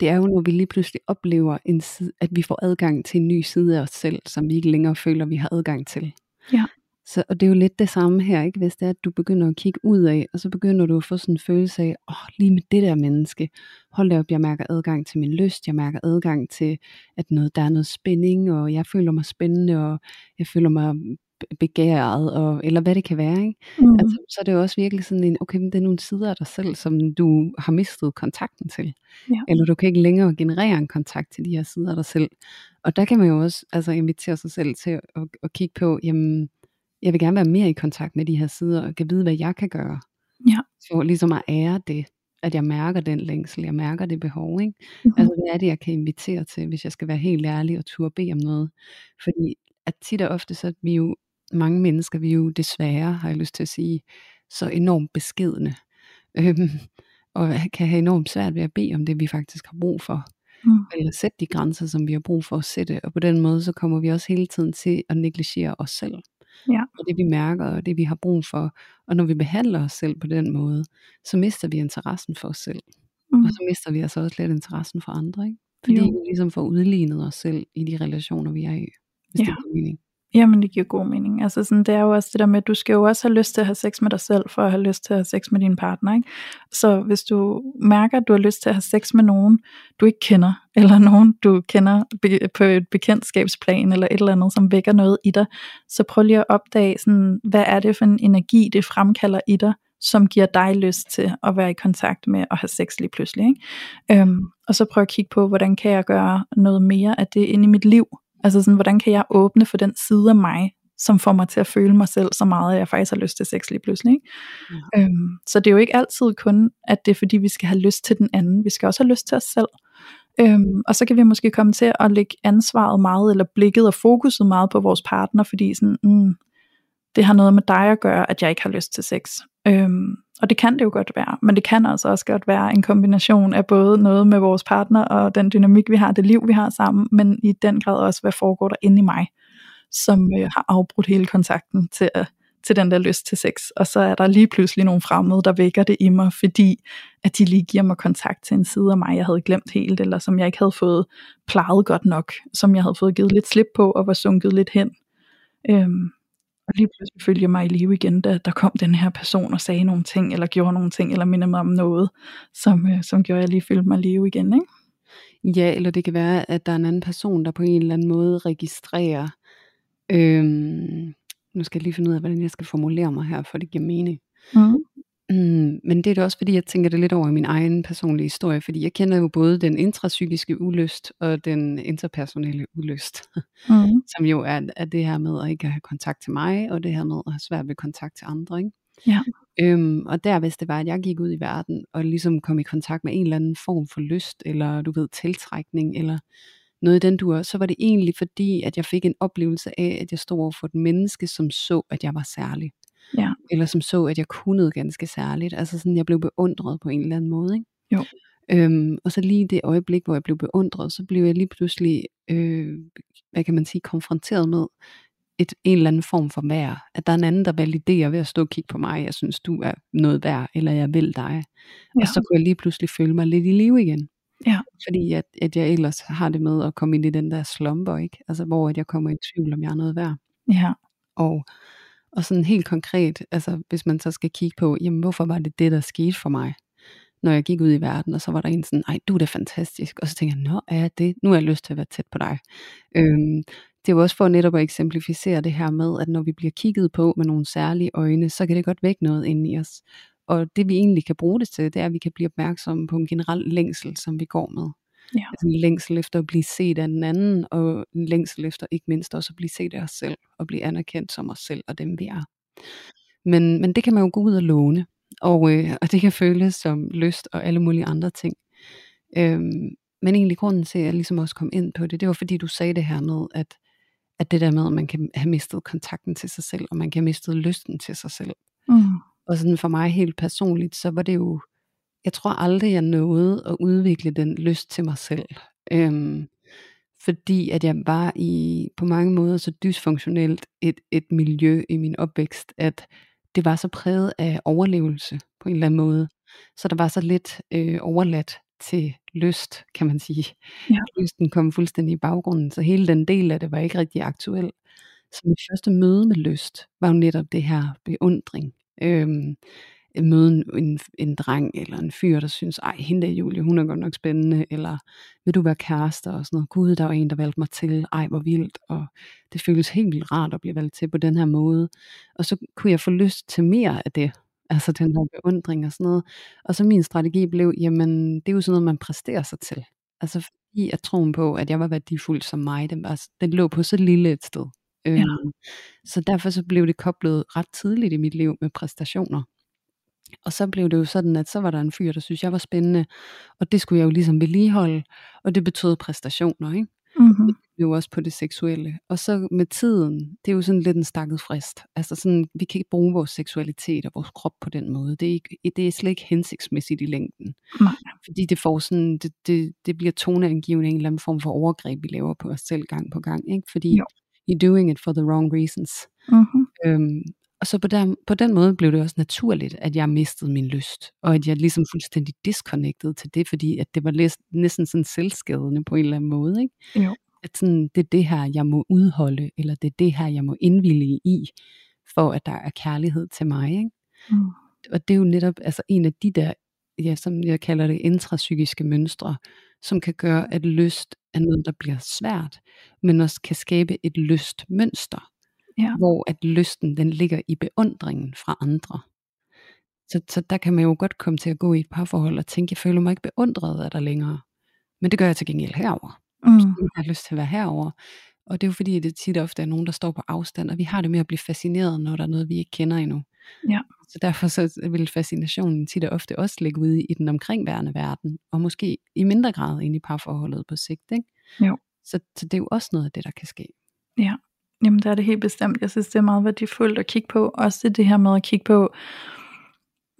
det er jo, når vi lige pludselig oplever, en side, at vi får adgang til en ny side af os selv, som vi ikke længere føler, vi har adgang til. Ja. Så, og det er jo lidt det samme her, ikke? hvis det er, at du begynder at kigge ud af, og så begynder du at få sådan en følelse af, åh, oh, lige med det der menneske, hold da op, jeg mærker adgang til min lyst, jeg mærker adgang til, at noget, der er noget spænding, og jeg føler mig spændende, og jeg føler mig begæret, og, eller hvad det kan være. Ikke? Mm. Altså, så er det jo også virkelig sådan en, okay, men det er nogle sider af dig selv, som du har mistet kontakten til. Ja. Eller du kan ikke længere generere en kontakt til de her sider af dig selv. Og der kan man jo også altså, invitere sig selv til at, at, at kigge på, jamen, jeg vil gerne være mere i kontakt med de her sider, og kan vide, hvad jeg kan gøre. Ja. Så ligesom at ære det, at jeg mærker den længsel, jeg mærker det behov. Ikke? Mm-hmm. Altså hvad er det, jeg kan invitere til, hvis jeg skal være helt ærlig og turde bede om noget. Fordi at tit og ofte, så er vi jo, mange mennesker, vi er jo desværre, har jeg lyst til at sige, så enormt beskedende. Øhm, og kan have enormt svært ved at bede om det, vi faktisk har brug for. Mm. Eller sætte de grænser, som vi har brug for at sætte. Og på den måde, så kommer vi også hele tiden til at negligere os selv. Ja. Og det vi mærker, og det vi har brug for. Og når vi behandler os selv på den måde, så mister vi interessen for os selv. Mm. Og så mister vi altså også lidt interessen for andre. Ikke? Fordi jo. vi ligesom får udlignet os selv i de relationer, vi er i. Hvis ja. det giver mening. Jamen det giver god mening. Altså sådan, det er jo også det der med, at du skal jo også have lyst til at have sex med dig selv, for at have lyst til at have sex med din partner. Ikke? Så hvis du mærker, at du har lyst til at have sex med nogen, du ikke kender, [LAUGHS] eller nogen du kender på et bekendtskabsplan, eller et eller andet, som vækker noget i dig, så prøv lige at opdage, sådan, hvad er det for en energi, det fremkalder i dig, som giver dig lyst til at være i kontakt med at have sex lige pludselig. Ikke? Øhm, og så prøv at kigge på, hvordan kan jeg gøre noget mere af det inde i mit liv, Altså sådan, hvordan kan jeg åbne for den side af mig, som får mig til at føle mig selv så meget, at jeg faktisk har lyst til sex lige pludselig. Ikke? Ja. Øhm, så det er jo ikke altid kun, at det er fordi, vi skal have lyst til den anden. Vi skal også have lyst til os selv. Øhm, og så kan vi måske komme til at lægge ansvaret meget, eller blikket og fokuset meget på vores partner, fordi sådan, mm, det har noget med dig at gøre, at jeg ikke har lyst til sex. Øhm, og det kan det jo godt være, men det kan altså også godt være en kombination af både noget med vores partner og den dynamik, vi har, det liv, vi har sammen, men i den grad også, hvad foregår der inde i mig, som øh, har afbrudt hele kontakten til, øh, til den der lyst til sex. Og så er der lige pludselig nogle fremmede, der vækker det i mig, fordi at de lige giver mig kontakt til en side af mig, jeg havde glemt helt, eller som jeg ikke havde fået plejet godt nok, som jeg havde fået givet lidt slip på, og var sunket lidt hen. Øhm, og lige pludselig følte jeg mig i live igen, da der kom den her person og sagde nogle ting, eller gjorde nogle ting, eller mindede mig om noget, som, øh, som gjorde, at jeg lige følte mig i live igen. Ikke? Ja, eller det kan være, at der er en anden person, der på en eller anden måde registrerer, øhm, nu skal jeg lige finde ud af, hvordan jeg skal formulere mig her, for det giver mening. Mm. Mm, men det er det også, fordi jeg tænker det lidt over i min egen personlige historie, fordi jeg kender jo både den intrapsykiske ulyst og den interpersonelle ulyst, mm. [LAUGHS] som jo er, er det her med at ikke have kontakt til mig, og det her med at have svært ved kontakt til andre. Ikke? Ja. Øhm, og der hvis det var, at jeg gik ud i verden, og ligesom kom i kontakt med en eller anden form for lyst, eller du ved, tiltrækning, eller noget i den dur, så var det egentlig fordi, at jeg fik en oplevelse af, at jeg stod over for et menneske, som så, at jeg var særlig. Ja. Eller som så, at jeg kunne noget ganske særligt. Altså sådan, jeg blev beundret på en eller anden måde. Ikke? Jo. Øhm, og så lige det øjeblik, hvor jeg blev beundret, så blev jeg lige pludselig øh, hvad kan man sige, konfronteret med et, en eller anden form for værd. At der er en anden, der validerer ved at stå og kigge på mig, jeg synes, du er noget værd, eller jeg vil dig. Ja. Og så kunne jeg lige pludselig føle mig lidt i live igen. Ja. Fordi at, at jeg ellers har det med at komme ind i den der slumber, ikke? Altså hvor at jeg kommer i tvivl, om jeg er noget værd. Ja. Og, og sådan helt konkret, altså hvis man så skal kigge på, jamen hvorfor var det det, der skete for mig? Når jeg gik ud i verden, og så var der en sådan, ej du er da fantastisk. Og så tænker jeg, nå er det, nu har jeg lyst til at være tæt på dig. Øhm, det er jo også for netop at eksemplificere det her med, at når vi bliver kigget på med nogle særlige øjne, så kan det godt vække noget inde i os. Og det vi egentlig kan bruge det til, det er, at vi kan blive opmærksomme på en generel længsel, som vi går med. Ja. Altså en længsel efter at blive set af den anden, og en længsel efter ikke mindst også at blive set af os selv, og blive anerkendt som os selv og dem vi er. Men, men det kan man jo gå ud og låne, og, øh, og det kan føles som lyst og alle mulige andre ting. Øhm, men egentlig grunden til, at jeg ligesom også kom ind på det, det var fordi du sagde det her med, at, at det der med, at man kan have mistet kontakten til sig selv, og man kan have mistet lysten til sig selv. Mm. Og sådan for mig helt personligt, så var det jo, jeg tror aldrig, jeg nåede at udvikle den lyst til mig selv. Øhm, fordi at jeg var i på mange måder så dysfunktionelt et, et miljø i min opvækst, at det var så præget af overlevelse på en eller anden måde. Så der var så lidt øh, overladt til lyst, kan man sige. Ja. [LAUGHS] Lysten kom fuldstændig i baggrunden, så hele den del af det var ikke rigtig aktuel. Så mit første møde med lyst var jo netop det her beundring. Øhm, møde en, en dreng eller en fyr, der synes, ej, hende der Julie, hun er godt nok spændende, eller vil du være kærester og sådan noget. Gud, der var en, der valgte mig til, ej, hvor vildt, og det føles helt vildt rart at blive valgt til på den her måde. Og så kunne jeg få lyst til mere af det, altså den her beundring og sådan noget. Og så min strategi blev, jamen, det er jo sådan noget, man præsterer sig til. Altså fordi at troen på, at jeg var værdifuld som mig, den, var, den lå på så lille et sted. Ja. Øhm, så derfor så blev det koblet ret tidligt i mit liv med præstationer. Og så blev det jo sådan, at så var der en fyr, der synes jeg var spændende, og det skulle jeg jo ligesom vedligeholde, og det betød præstationer, ikke? Mm-hmm. Det jo også på det seksuelle. Og så med tiden, det er jo sådan lidt en stakket frist. Altså sådan, vi kan ikke bruge vores seksualitet og vores krop på den måde. Det er, ikke, det er slet ikke hensigtsmæssigt i længden. Nej. Fordi det får sådan, det, det, det bliver toneangivende en eller anden form for overgreb, vi laver på os selv gang på gang. Ikke? Fordi Jo. you're doing it for the wrong reasons. Mm-hmm. Øhm, og så på den, på den måde blev det også naturligt, at jeg mistede min lyst, og at jeg ligesom fuldstændig disconnected til det, fordi at det var næsten sådan selvskadende på en eller anden måde. Ikke? Jo. At sådan, det er det her, jeg må udholde, eller det er det her, jeg må indvillige i, for at der er kærlighed til mig. Ikke? Mm. Og det er jo netop altså en af de der, ja, som jeg kalder det, intrapsykiske mønstre, som kan gøre, at lyst er noget, der bliver svært, men også kan skabe et lystmønster Ja. hvor at lysten den ligger i beundringen fra andre. Så, så der kan man jo godt komme til at gå i et parforhold og tænke, jeg føler mig ikke beundret af dig længere. Men det gør jeg til gengæld herover. Mm. Jeg har lyst til at være herover. Og det er jo fordi, det tit ofte er nogen, der står på afstand, og vi har det med at blive fascineret, når der er noget, vi ikke kender endnu. Ja. Så derfor så vil fascinationen tit og ofte også ligge ude i den omkringværende verden, og måske i mindre grad ind i parforholdet på sigt. Ikke? Jo. Så, så det er jo også noget af det, der kan ske. Ja, jamen det er det helt bestemt. Jeg synes, det er meget værdifuldt at kigge på. Også det her med at kigge på,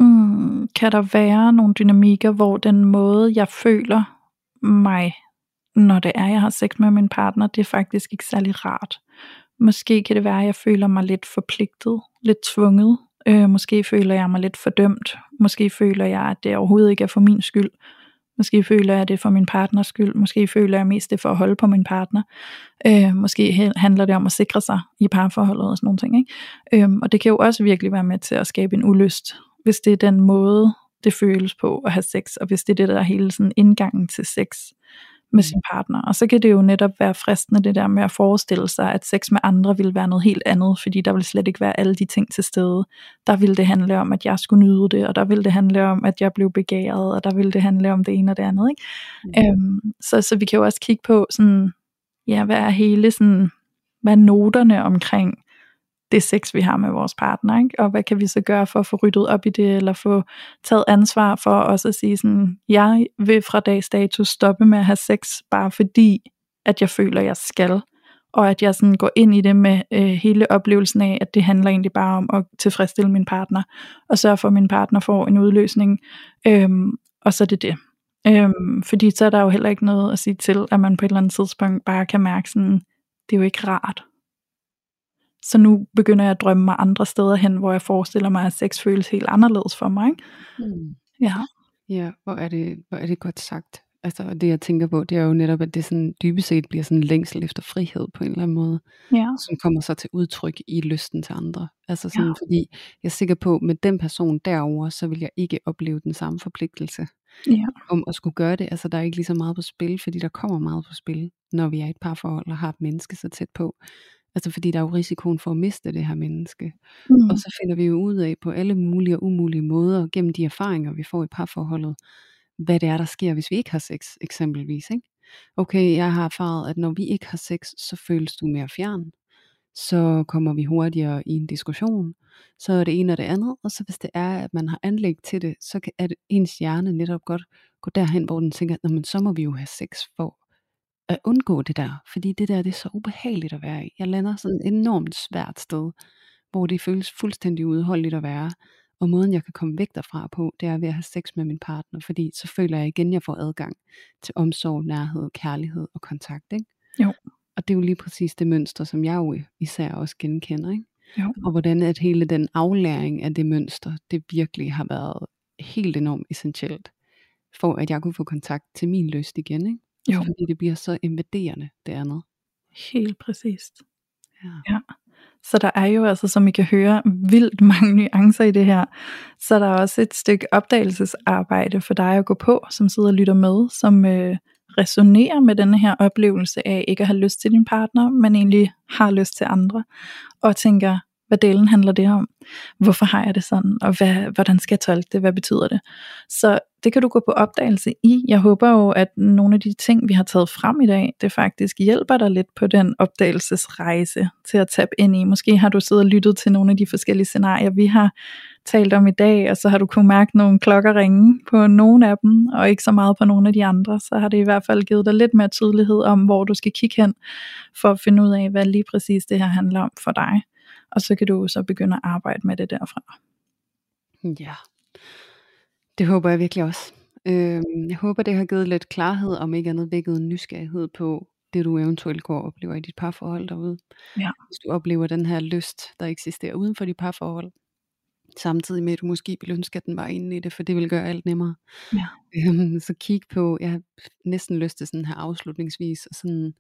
mm, kan der være nogle dynamikker, hvor den måde, jeg føler mig, når det er, jeg har sex med min partner, det er faktisk ikke særlig rart. Måske kan det være, at jeg føler mig lidt forpligtet, lidt tvunget. Øh, måske føler jeg mig lidt fordømt. Måske føler jeg, at det overhovedet ikke er for min skyld. Måske føler jeg, at det er for min partners skyld. Måske føler jeg mest, det for at holde på min partner. Øh, måske handler det om at sikre sig i parforholdet og sådan nogle ting. Ikke? Øh, og det kan jo også virkelig være med til at skabe en ulyst, hvis det er den måde, det føles på at have sex, og hvis det er det, der er hele sådan indgangen til sex med sin partner. Og så kan det jo netop være fristende det der med at forestille sig, at sex med andre vil være noget helt andet, fordi der vil slet ikke være alle de ting til stede. Der vil det handle om, at jeg skulle nyde det, og der vil det handle om, at jeg blev begæret, og der vil det handle om det ene og det andet. Ikke? Mm. Øhm, så, så vi kan jo også kigge på, sådan, ja, hvad er hele sådan, hvad er noterne omkring det sex, vi har med vores partner, ikke? og hvad kan vi så gøre for at få ryddet op i det, eller få taget ansvar for også at sige sådan, jeg vil fra dags dato stoppe med at have sex, bare fordi, at jeg føler, jeg skal, og at jeg sådan går ind i det med øh, hele oplevelsen af, at det handler egentlig bare om at tilfredsstille min partner, og sørge for, at min partner får en udløsning, øhm, og så er det det. Øhm, fordi så er der jo heller ikke noget at sige til, at man på et eller andet tidspunkt bare kan mærke sådan, det er jo ikke rart. Så nu begynder jeg at drømme mig andre steder hen, hvor jeg forestiller mig, at sex føles helt anderledes for mig. Mm. Ja. Ja, hvor er det, hvor er det godt sagt. Altså, og det jeg tænker på, det er jo netop, at det sådan dybest set bliver sådan en længsel efter frihed på en eller anden måde, Ja. som kommer så til udtryk i lysten til andre. Altså sådan, Ja. fordi jeg er sikker på, med den person derover, så vil jeg ikke opleve den samme forpligtelse Ja. om at skulle gøre det. Altså, der er ikke lige så meget på spil, fordi der kommer meget på spil, når vi er i et parforhold og har et menneske så tæt på. Altså, fordi der er jo risikoen for at miste det her menneske. Mm. Og så finder vi jo ud af på alle mulige og umulige måder, gennem de erfaringer, vi får i parforholdet, hvad det er, der sker, hvis vi ikke har sex, eksempelvis. Ikke? Okay, jeg har erfaret, at når vi ikke har sex, så føles du mere fjern. Så kommer vi hurtigere i en diskussion. Så er det ene og det andet. Og så hvis det er, at man har anlæg til det, så kan at ens hjerne netop godt gå derhen, hvor den tænker, at så må vi jo have sex for at undgå det der. Fordi det der, det er så ubehageligt at være i. Jeg lander sådan et enormt svært sted, hvor det føles fuldstændig udholdeligt at være. Og måden jeg kan komme væk derfra på, det er ved at have sex med min partner, fordi så føler jeg igen, at jeg får adgang til omsorg, nærhed, kærlighed og kontakt. Ikke? Jo. Og det er jo lige præcis det mønster, som jeg jo især også genkender. Ikke? Jo. Og hvordan at hele den aflæring af det mønster, det virkelig har været helt enormt essentielt, for at jeg kunne få kontakt til min lyst igen. Ikke? Jo. Fordi det bliver så invaderende, det andet. Helt præcist. Ja. Ja. Så der er jo altså, som I kan høre, vildt [LAUGHS] mange nuancer i det her. Så der er også et stykke opdagelsesarbejde for dig at gå på, som sidder og lytter med, som øh, resonerer med denne her oplevelse af ikke at have lyst til din partner, men egentlig har lyst til andre, og tænker, hvad delen handler det om? Hvorfor har jeg det sådan? Og hvad, hvordan skal jeg tolke det? Hvad betyder det? Så det kan du gå på opdagelse i. Jeg håber jo, at nogle af de ting, vi har taget frem i dag, det faktisk hjælper dig lidt på den opdagelsesrejse til at tabe ind i. Måske har du siddet og lyttet til nogle af de forskellige scenarier, vi har talt om i dag, og så har du kunnet mærke nogle klokker ringe på nogle af dem, og ikke så meget på nogle af de andre. Så har det i hvert fald givet dig lidt mere tydelighed om, hvor du skal kigge hen, for at finde ud af, hvad lige præcis det her handler om for dig. Og så kan du så begynde at arbejde med det derfra. Ja, det håber jeg virkelig også. Øhm, jeg håber, det har givet lidt klarhed, om ikke andet vækket en nysgerrighed på det, du eventuelt går og oplever i dit parforhold derude. Ja. Hvis du oplever den her lyst, der eksisterer uden for dit parforhold, samtidig med, at du måske ville ønske, at den var inde i det, for det vil gøre alt nemmere. Ja. Øhm, så kig på, jeg har næsten lyst til sådan her afslutningsvis, og sådan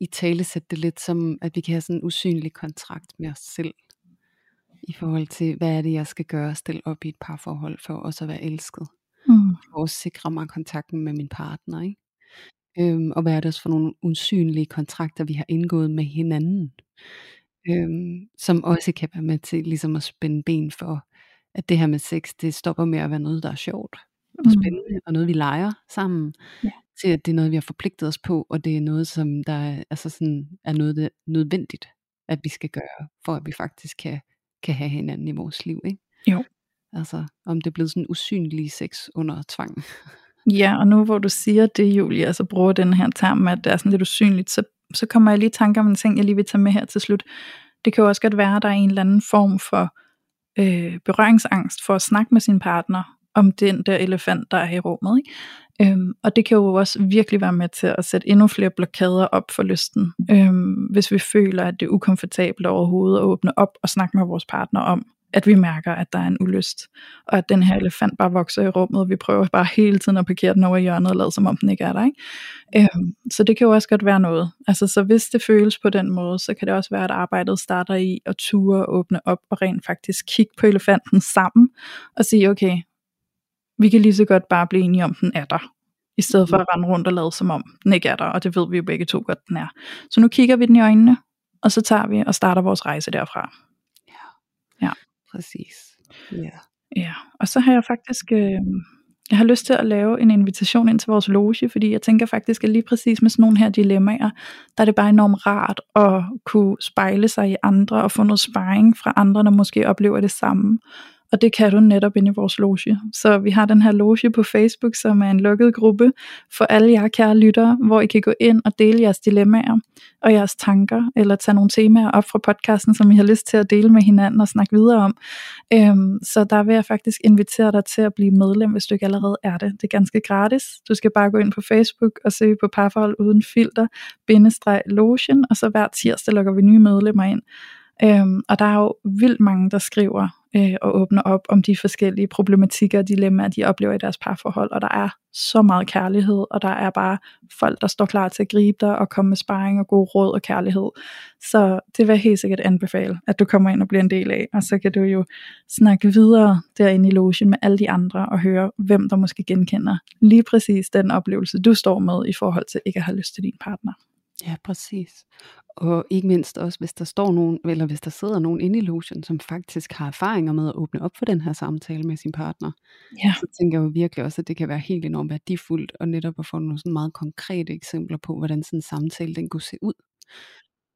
i tale sætte det lidt som, at vi kan have sådan en usynlig kontrakt med os selv, i forhold til, hvad er det, jeg skal gøre, stille op i et parforhold, for også at være elsket, Mm. at sikre mig kontakten med min partner, ikke? Øhm, og hvad er det også for nogle usynlige kontrakter, vi har indgået med hinanden, øhm, som også kan være med til ligesom at spænde ben for, at det her med sex, det stopper med at være noget, der er sjovt og Mm. spændende, og noget vi leger sammen, Ja. til at det er noget, vi har forpligtet os på, og det er noget, som der er, altså sådan, er noget det nødvendigt, at vi skal gøre, for at vi faktisk kan, kan have hinanden i vores liv. Ikke? Jo. Altså, om det er blevet sådan usynlig sex under tvang. [LAUGHS] Ja, og nu hvor du siger det, Julie, altså bruger den her term at det er sådan lidt usynligt, så, så kommer jeg lige i tanke om en ting, jeg lige vil tage med her til slut. Det kan jo også godt være, at der er en eller anden form for øh, berøringsangst for at snakke med sin partner om den der elefant, der er i rummet. Ikke? Øhm, og det kan jo også virkelig være med til at sætte endnu flere blokader op for lysten, øhm, hvis vi føler, at det er ukomfortabelt overhovedet at åbne op og snakke med vores partner om, at vi mærker, at der er en ulyst, og at den her elefant bare vokser i rummet, og vi prøver bare hele tiden at parkere den over i hjørnet og lade som om den ikke er der. Ikke? Øhm, så det kan jo også godt være noget. Altså, så hvis det føles på den måde, så kan det også være, at arbejdet starter i at ture og åbne op og rent faktisk kigge på elefanten sammen og sige, okay, vi kan lige så godt bare blive enige om, den er der, i stedet for at rende rundt og lade som om, den ikke er der, og det ved vi jo begge to godt, den er. Så nu kigger vi den i øjnene, og så tager vi og starter vores rejse derfra. Præcis. Ja. Ja, og så har jeg faktisk, øh, jeg har lyst til at lave en invitation ind til vores loge, fordi jeg tænker faktisk, at lige præcis med sådan nogle her dilemmaer, der er det bare enormt rart at kunne spejle sig i andre og få noget sparring fra andre, der måske oplever det samme og det kan du netop inde i vores loge. Så vi har den her loge på Facebook, som er en lukket gruppe for alle jer kære lyttere, hvor I kan gå ind og dele jeres dilemmaer og jeres tanker, eller tage nogle temaer op fra podcasten, som I har lyst til at dele med hinanden og snakke videre om. Øhm, så der vil jeg faktisk invitere dig til at blive medlem, hvis du ikke allerede er det. Det er ganske gratis. Du skal bare gå ind på Facebook og søge på parforhold uden filter, bindestreg logen, og så hver tirsdag lukker vi nye medlemmer ind. Øhm, og der er jo vildt mange, der skriver øh, og åbner op om de forskellige problematikker og dilemmaer, de oplever i deres parforhold. Og der er så meget kærlighed, og der er bare folk, der står klar til at gribe dig og komme med sparring og god råd og kærlighed. Så det vil jeg helt sikkert anbefale, at du kommer ind og bliver en del af. Og så kan du jo snakke videre derinde i logen med alle de andre og høre, hvem der måske genkender lige præcis den oplevelse, du står med i forhold til ikke at have lyst til din partner. Ja, præcis. Og ikke mindst også, hvis der står nogen, eller hvis der sidder nogen inde i logen, som faktisk har erfaringer med at åbne op for den her samtale med sin partner. Ja. Så tænker jeg jo virkelig også, at det kan være helt enormt værdifuldt, og netop at få nogle sådan meget konkrete eksempler på, hvordan sådan en samtale den kunne se ud.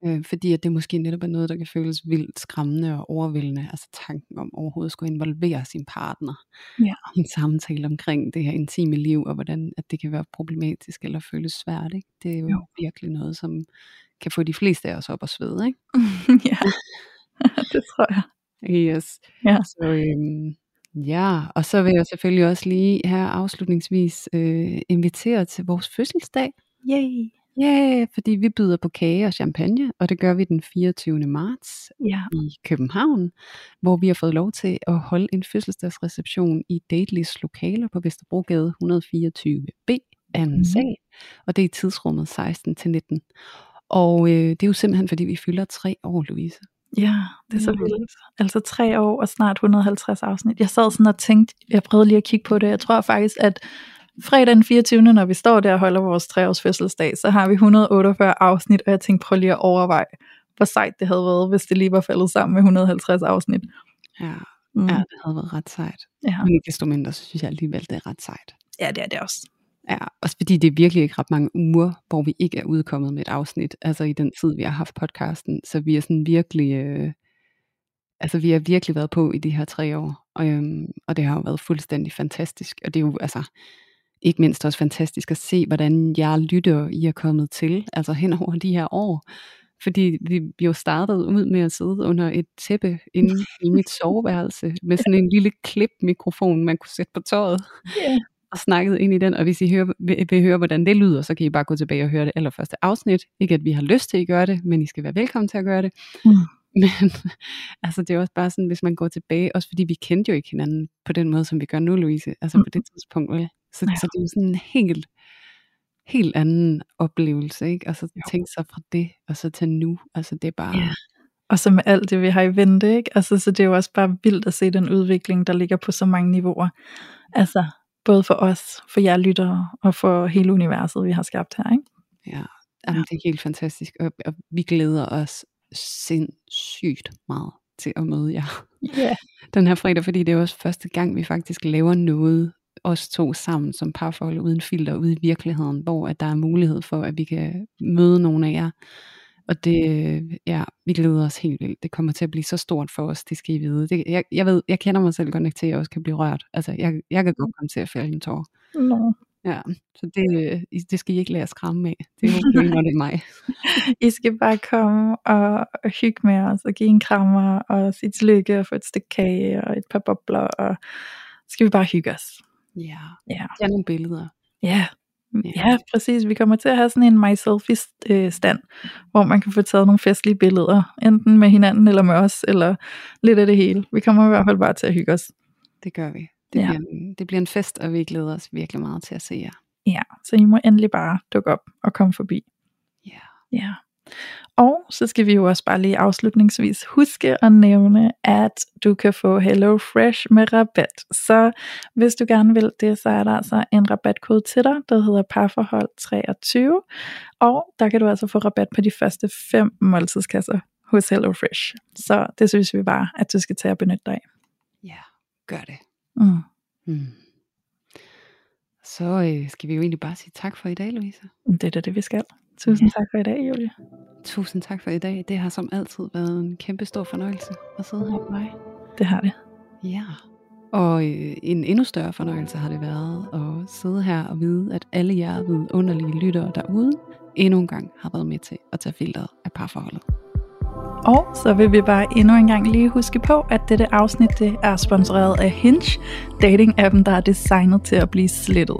Øh, fordi at det måske netop er noget, der kan føles vildt skræmmende og overvældende. Altså tanken om overhovedet at skulle involvere sin partner Ja. i en samtale omkring det her intime liv, og hvordan at det kan være problematisk eller føles svært. Ikke? Det er jo, Jo. virkelig noget, som kan få de fleste af os op at svede. Ikke? [LAUGHS] ja, [LAUGHS] det tror jeg. Yes. Ja. Så øhm, ja, og så vil jeg selvfølgelig også lige her afslutningsvis øh, invitere til vores fødselsdag. Yay. Ja, yeah, fordi vi byder på kage og champagne, og det gør vi den 24. marts Ja. i København, hvor vi har fået lov til at holde en fødselsdagsreception i Datelys lokaler på Vesterbrogade 124B, anden Mhm. sal, og det er i tidsrummet 16 til 19. Og øh, det er jo simpelthen fordi vi fylder tre år, Louise. Ja, det er så Mm. vildt. Altså tre år og snart 150 afsnit. Jeg sad sådan og tænkte, jeg prøvede lige at kigge på det. Jeg tror faktisk, at fredag den 24. når vi står der og holder vores treårs fødselsdag, så har vi 148 afsnit, og jeg tænkte, prøv lige at overveje, hvor sejt det havde været, hvis det lige var faldet sammen med 150 afsnit. Ja, Mm. ja det havde været ret sejt. ja. Men ikke desto mindre, så synes jeg alligevel, det er ret sejt. ja, det er det også. Ja, også fordi det er virkelig ikke ret mange uger, hvor vi ikke er udkommet med et afsnit, altså i den tid, vi har haft podcasten. Så vi er sådan virkelig, øh, altså vi har virkelig været på i de her tre år, og, øhm, og det har jo været fuldstændig fantastisk. Og det er jo altså ikke mindst også fantastisk at se, hvordan jeg lytter, I er kommet til, altså hen over de her år. Fordi vi jo startede ud med at sidde under et tæppe inde i mit [LAUGHS] soveværelse, med sådan en lille klip-mikrofon, man kunne sætte på tøjet Ja. og snakket ind i den, og hvis I hører, vil, vil høre, hvordan det lyder, så kan I bare gå tilbage og høre det allerførste afsnit. Ikke at vi har lyst til at gøre det, men I skal være velkommen til at gøre det. Mm. [LAUGHS] Men altså, det er også bare sådan, hvis man går tilbage, også fordi vi kendte jo ikke hinanden på den måde, som vi gør nu, Louise, altså på det tidspunkt, vel? Så, Ja. så det er jo sådan en helt, helt anden oplevelse, ikke? Og så tænke sig fra det, og så til nu, altså det er bare, Ja. Og så med alt det, vi har i vente, ikke? Altså, så det er jo også bare vildt at se den udvikling, der ligger på så mange niveauer. Altså, både for os, for jer lyttere, og for hele universet, vi har skabt her, ikke? Ja, jamen, det er helt fantastisk, og, og vi glæder os sindssygt meget til at møde jer Ja. [LAUGHS] den her fredag, fordi det er også første gang, vi faktisk laver noget, os to sammen som parforhold uden filter ude i virkeligheden, hvor at der er mulighed for, at vi kan møde nogle af jer. Og det, ja, vi glæder os helt vildt. Det kommer til at blive så stort for os, det skal I vide. Det, jeg, jeg ved, jeg kender mig selv godt nok til, at jeg også kan blive rørt. Altså, jeg, jeg kan godt komme til at fælde en tår. Nå. Ja, så det, det skal I ikke lade jer skræmme af. Det er okay, når det er mig. I skal bare komme og hygge med os, og give en krammer, og sige tillykke, og få et stykke kage, og et par bobler, og skal vi bare hygge os. Ja, Ja. jeg har nogle billeder. Ja. Ja. Ja, præcis. Vi kommer til at have sådan en My Selfie stand, hvor man kan få taget nogle festlige billeder, enten med hinanden eller med os, eller lidt af det hele. Vi kommer i hvert fald bare til at hygge os. Det gør vi. Det, Ja. bliver, en, det bliver en fest, og vi glæder os virkelig meget til at se jer. Ja, så I må endelig bare dukke op og komme forbi. Ja. Ja. Og så skal vi jo også bare lige afslutningsvis huske at nævne, at du kan få Hello Fresh med rabat. Så hvis du gerne vil det, så er der altså en rabatkode til dig, der hedder parforhold 23. Og der kan du altså få rabat på de første fem måltidskasser hos Hello Fresh. Så det synes vi bare, at du skal tage og benytte dig af. Ja, gør det. Mm. Mm. Så øh, skal vi jo egentlig bare sige tak for i dag, Louise. Det er da det, vi skal. Tusind tak for i dag, Julie. Tusind tak for i dag. Det har som altid været en kæmpe stor fornøjelse at sidde her med dig. Det har det. Ja, og øh, en endnu større fornøjelse har det været at sidde her og vide, at alle jer vidunderlige lyttere derude endnu en gang har været med til at tage filteret af parforholdet. Og så vil vi bare endnu en gang lige huske på, at dette afsnit det er sponsoreret af Hinge, dating-appen, der er designet til at blive slettet.